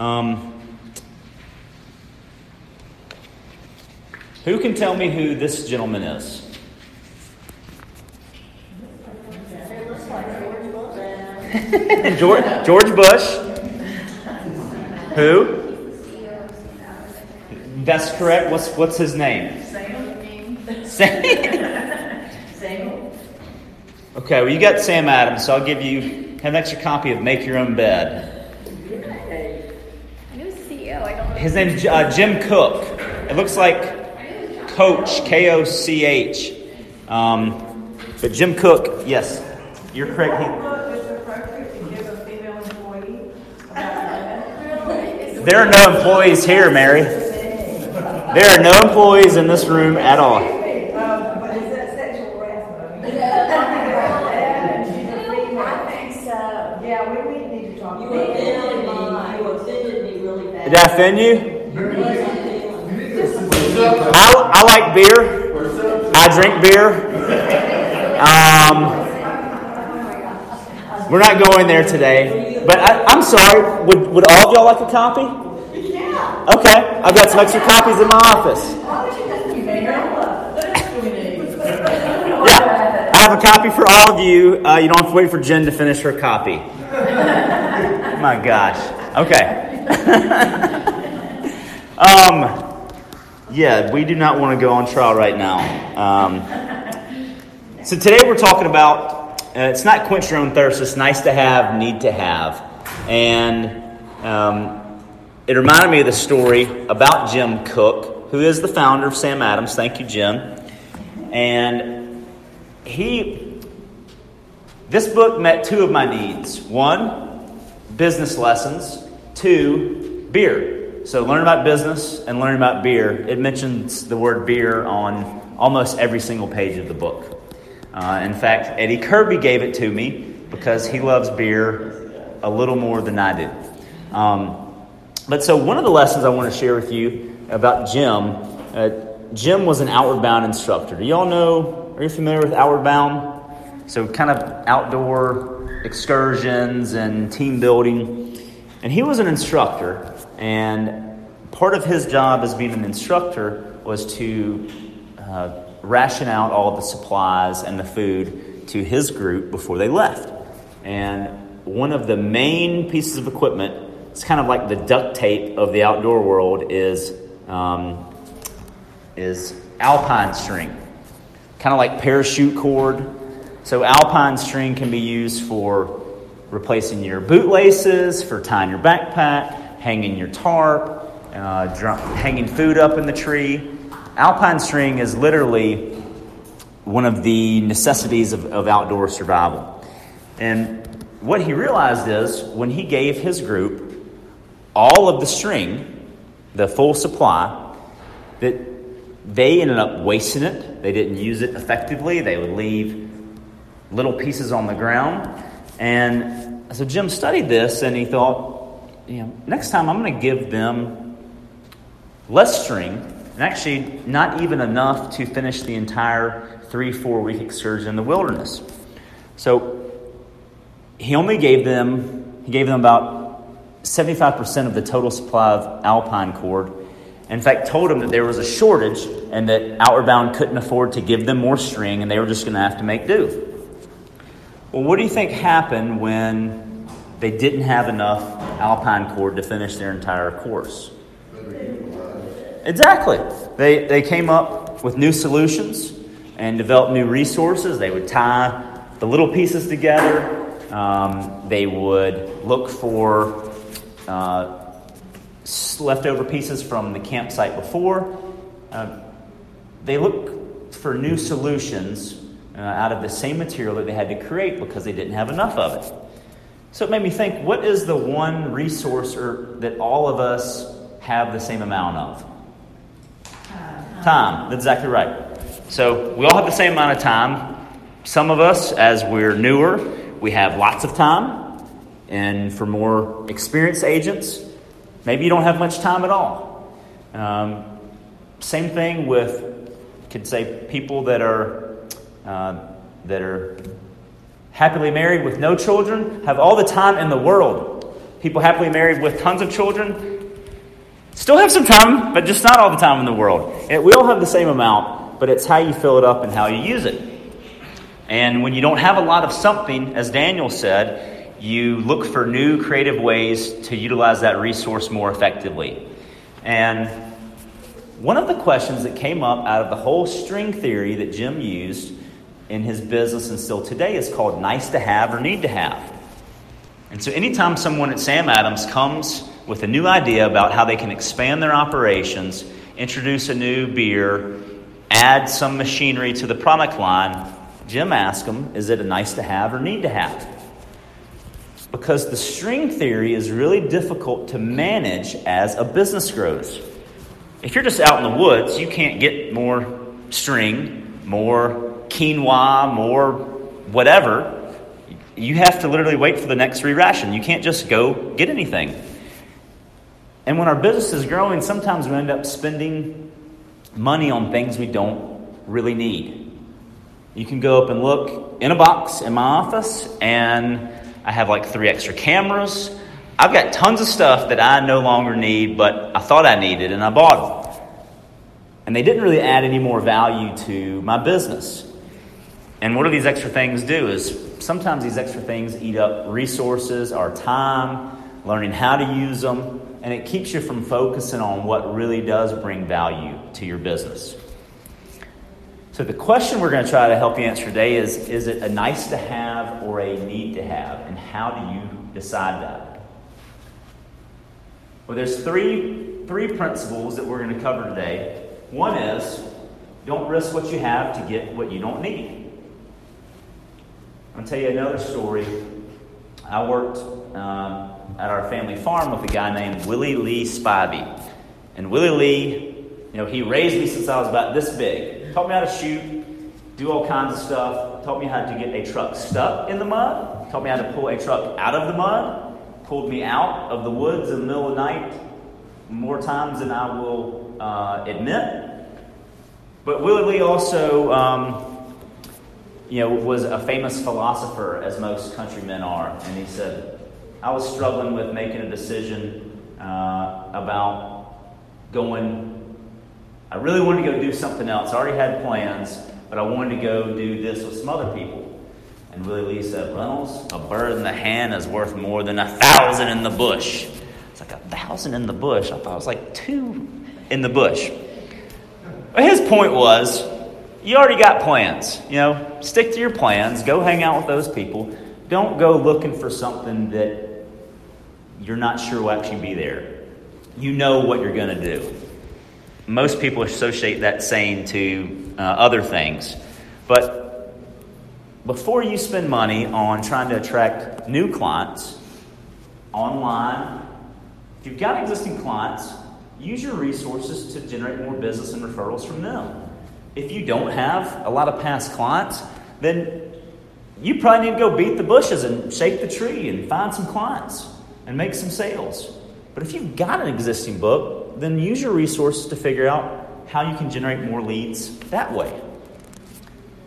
Um, who can tell me who this gentleman is? George, George Bush. Who? That's correct. What's what's his name? Sam. Sam. Okay, well you got Sam Adams, so I'll give you an extra copy of Make Your Own Bed. I knew CEO. I don't know. His name's uh, Jim Koch. It looks like Coach K O C H. Um, but Jim Koch, yes, you're correct. He, There are no employees here, Mary. There are no employees in this room at all. Um, but is that sexual harassment? I think so. Yeah, we, we need to talk. You about offended me, that. you offended me really bad. Did I offend you? I, I like beer. I drink beer. Um, we're not going there today. But I, I'm sorry. Would, would all of y'all like a copy? Yeah. Okay. I've got some extra copies in my office. Yeah. I have a copy for all of you. Uh, you don't have to wait for Jen to finish her copy. My gosh. Okay. um, yeah, we do not want to go on trial right now. Um, so today we're talking about uh, it's not quench your own thirst, it's nice to have, need to have. And um, it reminded me of the story about Jim Koch, who is the founder of Sam Adams. Thank you, Jim. And he, this book met two of my needs. One, business lessons. Two, beer. So learn about business and learn about beer. It mentions the word beer on almost every single page of the book. Uh, in fact, Eddie Kirby gave it to me because he loves beer a little more than I do. Um, but so one of the lessons I want to share with you about Jim, uh, Jim was an Outward Bound instructor. Do y'all know? Are you familiar with Outward Bound? So kind of outdoor excursions and team building. And he was an instructor, and part of his job as being an instructor was to uh, ration out all the supplies and the food to his group before they left. And one of the main pieces of equipment, it's kind of like the duct tape of the outdoor world, is um, is alpine string, kind of like parachute cord. So alpine string can be used for replacing your bootlaces, for tying your backpack, hanging your tarp, uh, hanging food up in the tree. Alpine string is literally one of the necessities of, of outdoor survival. And what he realized is when he gave his group all of the string, the full supply, that they ended up wasting it. They didn't use it effectively. They would leave little pieces on the ground. And so Jim studied this and he thought, you know, next time I'm going to give them less string and actually not even enough to finish the entire three, four week excursion in the wilderness. So he only gave them, he gave them about 75% of the total supply of alpine cord. In fact, told them that there was a shortage and that Outward Bound couldn't afford to give them more string and they were just going to have to make do. Well, what do you think happened when they didn't have enough alpine cord to finish their entire course? Exactly. They, they came up with new solutions and developed new resources. They would tie the little pieces together. Um, they would look for uh, leftover pieces from the campsite before. Uh, they looked for new solutions uh, out of the same material that they had to create because they didn't have enough of it. So it made me think what is the one resource or, that all of us have the same amount of? Time. That's exactly right. So we all have the same amount of time. Some of us, as we're newer, we have lots of time. And for more experienced agents, maybe you don't have much time at all. Um, same thing with, could say, people that are uh, that are happily married with no children have all the time in the world. people happily married with tons of children still have some time, but just not all the time in the world. We all have the same amount, but it's how you fill it up and how you use it. And when you don't have a lot of something, as Daniel said, you look for new creative ways to utilize that resource more effectively. And one of the questions that came up out of the whole string theory that Jim used in his business and still today is called nice to have or need to have. And so, anytime someone at Sam Adams comes with a new idea about how they can expand their operations, introduce a new beer, add some machinery to the product line, Jim asked them, is it a nice to have or need to have? Because the string theory is really difficult to manage as a business grows. If you're just out in the woods, you can't get more string, more quinoa, more whatever. You have to literally wait for the next free ration. You can't just go get anything. And when our business is growing, sometimes we end up spending money on things we don't really need. You can go up and look in a box in my office, and I have like three extra cameras. I've got tons of stuff that I no longer need, but I thought I needed, and I bought them. And they didn't really add any more value to my business. And what do these extra things do? Is sometimes these extra things eat up resources, our time, learning how to use them, and it keeps you from focusing on what really does bring value to your business. So, the question we're going to try to help you answer today is Is it a nice to have or a need to have? And how do you decide that? Well, there's three, three principles that we're going to cover today. One is don't risk what you have to get what you don't need. I'll tell you another story. I worked um, at our family farm with a guy named Willie Lee Spivey. And Willie Lee, you know, he raised me since I was about this big taught me how to shoot, do all kinds of stuff, taught me how to get a truck stuck in the mud, taught me how to pull a truck out of the mud, pulled me out of the woods in the middle of the night more times than I will uh, admit. But Willie Lee also, um, you know, was a famous philosopher, as most countrymen are. And he said, I was struggling with making a decision uh, about going I really wanted to go do something else. I already had plans, but I wanted to go do this with some other people. And Willie Lee said, Reynolds, a bird in the hand is worth more than a thousand in the bush. It's like a thousand in the bush. I thought it was like two in the bush. But his point was, you already got plans. You know, stick to your plans. Go hang out with those people. Don't go looking for something that you're not sure will actually be there. You know what you're going to do most people associate that saying to uh, other things. But before you spend money on trying to attract new clients online, if you've got existing clients, use your resources to generate more business and referrals from them. If you don't have a lot of past clients, then you probably need to go beat the bushes and shake the tree and find some clients and make some sales. But if you've got an existing book, then use your resources to figure out how you can generate more leads that way.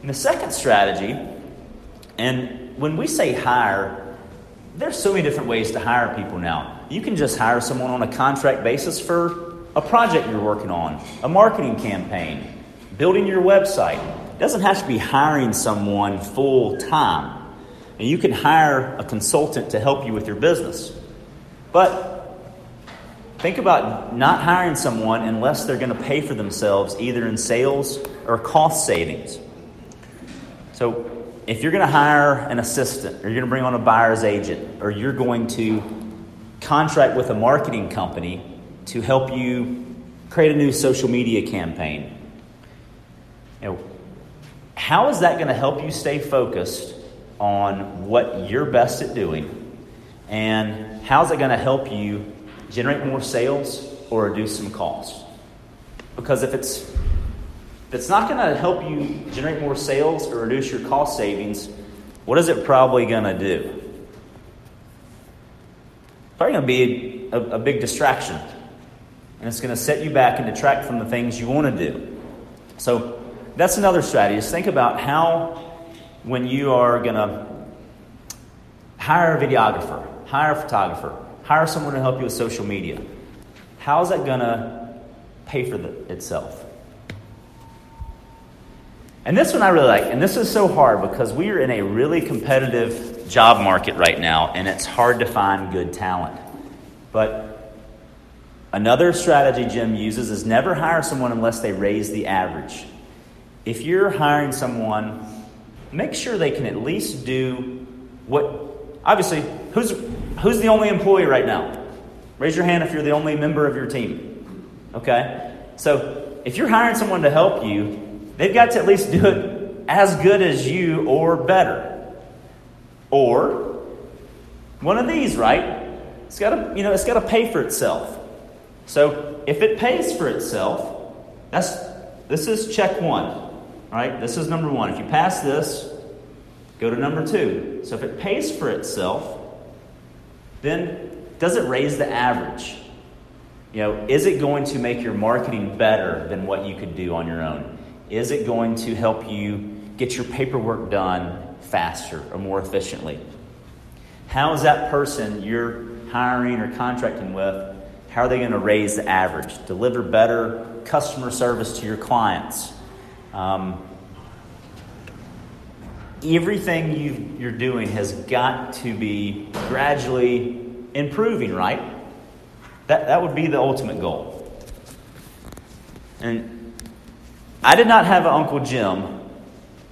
And the second strategy, and when we say hire, there's so many different ways to hire people now. You can just hire someone on a contract basis for a project you're working on, a marketing campaign, building your website. It doesn't have to be hiring someone full time. And you can hire a consultant to help you with your business. But Think about not hiring someone unless they're going to pay for themselves either in sales or cost savings. So, if you're going to hire an assistant, or you're going to bring on a buyer's agent, or you're going to contract with a marketing company to help you create a new social media campaign, you know, how is that going to help you stay focused on what you're best at doing? And how's it going to help you generate more sales or reduce some costs. Because if it's if it's not going to help you generate more sales or reduce your cost savings, what is it probably going to do? It's probably going to be a, a big distraction. And it's going to set you back and detract from the things you want to do. So that's another strategy. is think about how, when you are going to hire a videographer, hire a photographer, hire someone to help you with social media. How's that going to pay for the, itself? And this one I really like, and this is so hard because we are in a really competitive job market right now, and it's hard to find good talent. But another strategy Jim uses is never hire someone unless they raise the average. If you're hiring someone, make sure they can at least do what. Obviously, who's who's the only employee right now? Raise your hand if you're the only member of your team. Okay, so if you're hiring someone to help you, They've got to at least do it as good as you or better. Or one of these, right? It's got to, you know, it's got to pay for itself. So if it pays for itself, that's this is check one. Right? This is number one. If you pass this, go to number two. So if it pays for itself, then does it raise the average? You know, is it going to make your marketing better than what you could do on your own? Is it going to help you get your paperwork done faster or more efficiently? How is that person you're hiring or contracting with, how are they going to raise the average? Deliver better customer service to your clients? Um, everything you, you're doing has got to be gradually improving, right? That, that would be the ultimate goal. And I did not have an Uncle Jim.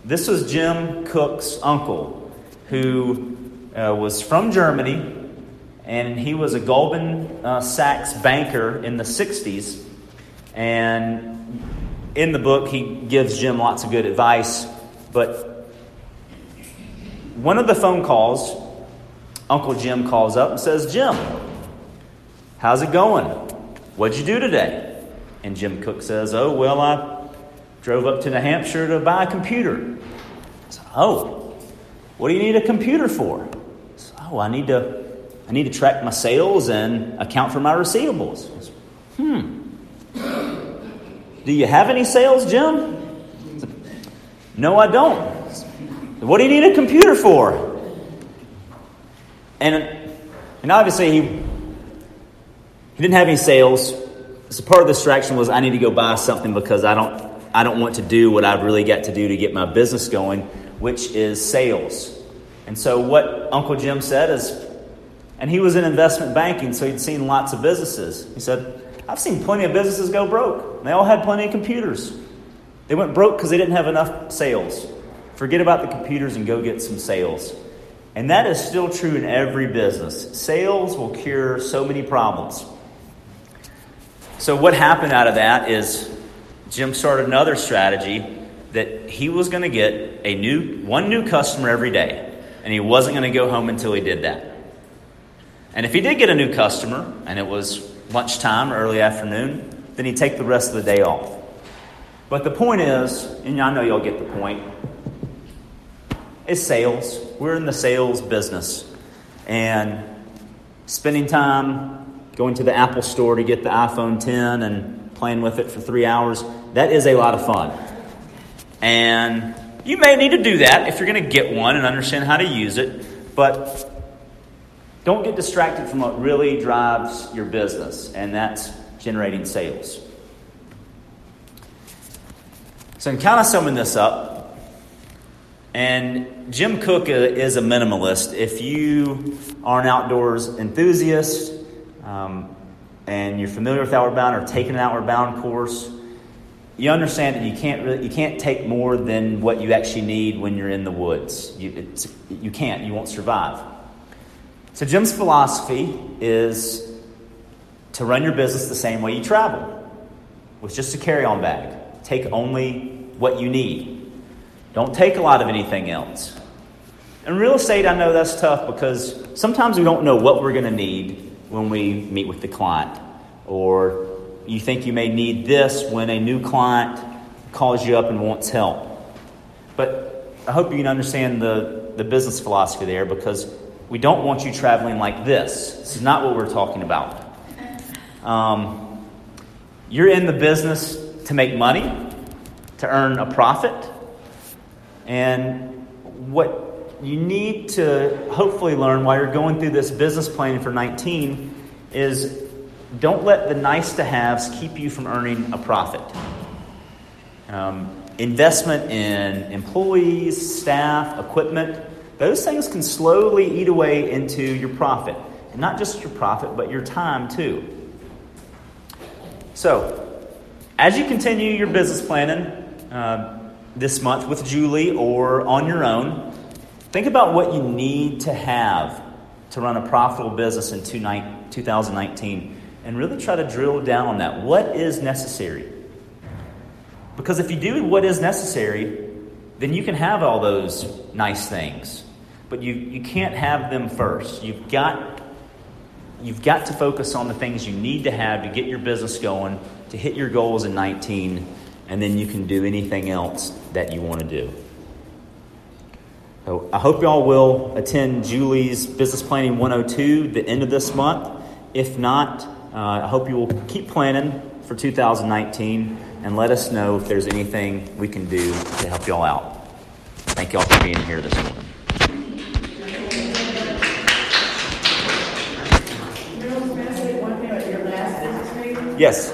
This was Jim Koch's uncle, who uh, was from Germany, and he was a Goldman uh, Sachs banker in the 60s. And in the book, he gives Jim lots of good advice. But one of the phone calls, Uncle Jim calls up and says, Jim, how's it going? What'd you do today? And Jim Koch says, Oh, well, I Drove up to New Hampshire to buy a computer. I said, oh, what do you need a computer for? I said, oh, I need to, I need to track my sales and account for my receivables. Said, hmm. Do you have any sales, Jim? No, I don't. What do you need a computer for? And, and obviously, he, he didn't have any sales. So part of the distraction was I need to go buy something because I don't I don't want to do what I've really got to do to get my business going, which is sales. And so, what Uncle Jim said is, and he was in investment banking, so he'd seen lots of businesses. He said, I've seen plenty of businesses go broke. They all had plenty of computers. They went broke because they didn't have enough sales. Forget about the computers and go get some sales. And that is still true in every business. Sales will cure so many problems. So, what happened out of that is Jim started another strategy that he was going to get a new one new customer every day, and he wasn't going to go home until he did that. And if he did get a new customer, and it was lunchtime or early afternoon, then he'd take the rest of the day off. But the point is, and I know you'll get the point, is sales. We're in the sales business. And spending time going to the Apple store to get the iPhone 10 and playing with it for three hours that is a lot of fun. And you may need to do that if you're going to get one and understand how to use it, but don't get distracted from what really drives your business, and that's generating sales. So, I'm kind of summing this up. And Jim Koch is a minimalist. If you are an outdoors enthusiast um, and you're familiar with Outward Bound or taking an Outward Bound course, you understand that you can't really, you can't take more than what you actually need when you're in the woods. You, you can't. You won't survive. So Jim's philosophy is to run your business the same way you travel, with just a carry-on bag. Take only what you need. Don't take a lot of anything else. In real estate, I know that's tough because sometimes we don't know what we're going to need when we meet with the client or you think you may need this when a new client calls you up and wants help. But I hope you can understand the, the business philosophy there because we don't want you traveling like this. This is not what we're talking about. Um, you're in the business to make money, to earn a profit. And what, you need to hopefully learn while you're going through this business plan for 19 is don't let the nice to haves keep you from earning a profit. Um, investment in employees, staff, equipment, those things can slowly eat away into your profit. And not just your profit, but your time too. So, as you continue your business planning uh, this month with Julie or on your own, think about what you need to have to run a profitable business in 2019 and really try to drill down on that. What is necessary? Because if you do what is necessary, then you can have all those nice things. But you, you can't have them first. You've got, you've got to focus on the things you need to have to get your business going, to hit your goals in 19, and then you can do anything else that you want to do. So I hope y'all will attend Julie's Business Planning 102 the end of this month. If not, uh, I hope you will keep planning for 2019 and let us know if there's anything we can do to help y'all out. Thank y'all for being here this morning. Yes.